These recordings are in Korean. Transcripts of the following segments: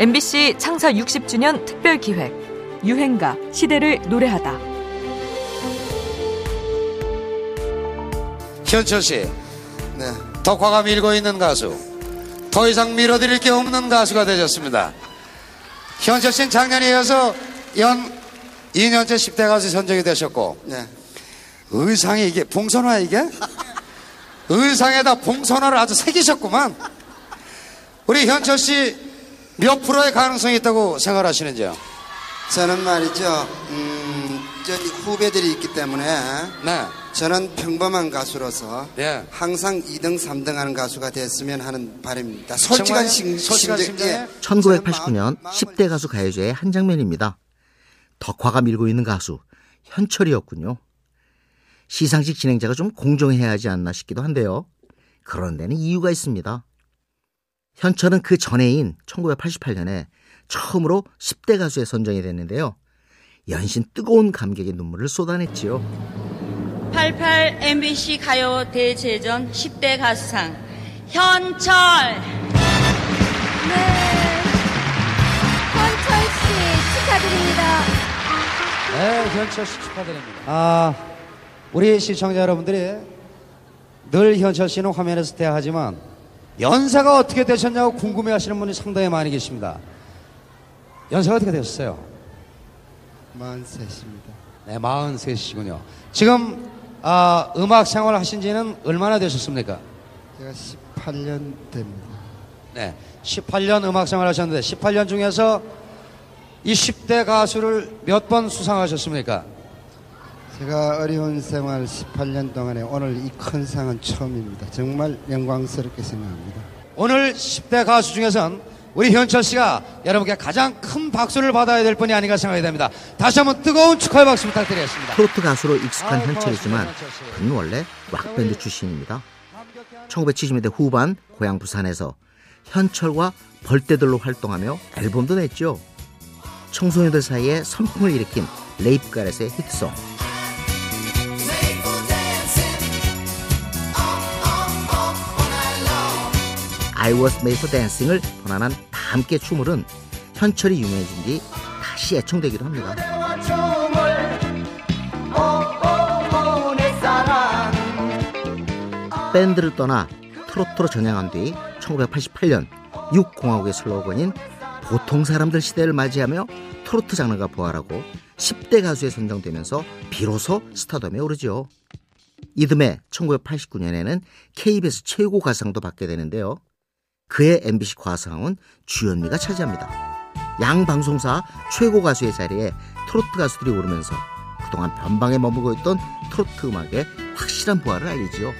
MBC 창사 60주년 특별 기획 유행가 시대를 노래하다. 현철 씨, 네. 덕화가 밀고 있는 가수, 더 이상 밀어드릴 게 없는 가수가 되셨습니다. 현철 씨는 작년에 이어서 연 2년째 10대 가수 선정이 되셨고, 네. 의상이 이게 봉선화 이게? 의상에다 봉선화를 아주 새기셨구만. 우리 현철 씨 몇 프로의 가능성이 있다고 생각하시는지요? 저는 말이죠, 음, 저 후배들이 있기 때문에 네. 저는 평범한 가수로서 예. 항상 2등, 3등 하는 가수가 됐으면 하는 바람입니다. 솔직한? 심, 솔직한 심정? 예. 1989년 마음- 10대 가수 가요제의 한 장면입니다. 덕화가 밀고 있는 가수 현철이었군요. 시상식 진행자가 좀 공정해야 하지 않나 싶기도 한데요. 그런 데는 이유가 있습니다. 현철은 그 전해인 1988년에 처음으로 10대 가수에 선정이 됐는데요. 연신 뜨거운 감격의 눈물을 쏟아냈지요. 88 MBC 가요 대제전 10대 가수상 현철 네. 현철 씨 축하드립니다. 네, 현철 씨 축하드립니다. 아, 우리 시청자 여러분들이 늘 현철 씨는 화면에서 대하지만 연세가 어떻게 되셨냐고 궁금해 하시는 분이 상당히 많이 계십니다. 연세가 어떻게 되셨어요? 만세십니다. 네, 43이시군요. 지금 아, 음악 생활 하신 지는 얼마나 되셨습니까? 제가 18년 됩니다. 네, 18년 음악 생활 하셨는데 18년 중에서 이 10대 가수를 몇 번 수상하셨습니까? 제가 어려운 생활 18년 동안에 오늘 이 큰 상은 처음입니다. 정말 영광스럽게 생각합니다. 오늘 10대 가수 중에선 우리 현철 씨가 여러분께 가장 큰 박수를 받아야 될 분이 아닌가 생각이 됩니다. 다시 한번 뜨거운 축하의 박수 부탁드리겠습니다. 트로트 가수로 익숙한 현철이지만. 그는 원래 락밴드 출신입니다. 1970년대 후반 고향 부산에서 현철과 벌떼들로 활동하며 앨범도 냈죠. 청소년들 사이에 선풍을 일으킨 레이프 가렛의 히트송 I was made for dancing을 번안한 다 함께 춤을은 현철이 유명해진 뒤 다시 애청되기도 합니다. 밴드를 떠나 트로트로 전향한 뒤 1988년 6공화국의 슬로건인 보통 사람들 시대를 맞이하며 트로트 장르가 부활하고 10대 가수에 선정되면서 비로소 스타덤에 오르죠. 이듬해 1989년에는 KBS 최고 가상도 받게 되는데요. 그의 MBC 과상은 주현미가 차지합니다. 양 방송사 최고 가수의 자리에 트로트 가수들이 오르면서 그동안 변방에 머물고 있던 트로트 음악의 확실한 부활을 알리지요.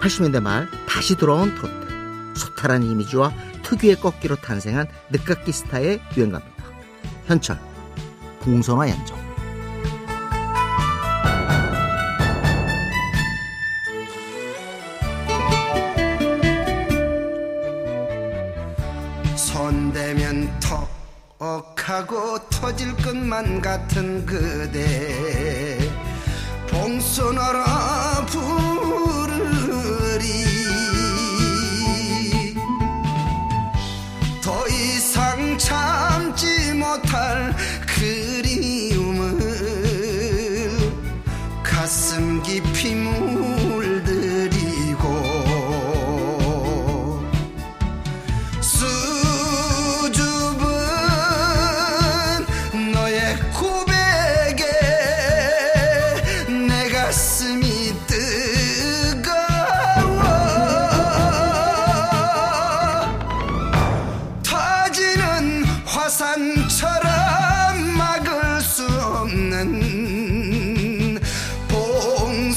80년대 말 다시 돌아온 트로트. 소탈한 이미지와 특유의 꺾기로 탄생한 늦깎이 스타의 유행가입니다. 현철, 공선화 연정. 손대면 턱하고 터질 것만 같은 그대. 봉선하라 부르리. 더 이상 참지 못할 그 화산처럼 막을 수 없는 봉선화연정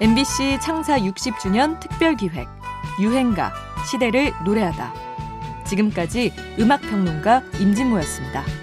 MBC 창사 60주년 특별 기획 유행가 시대를 노래하다. 지금까지 음악 평론가 임진모였습니다.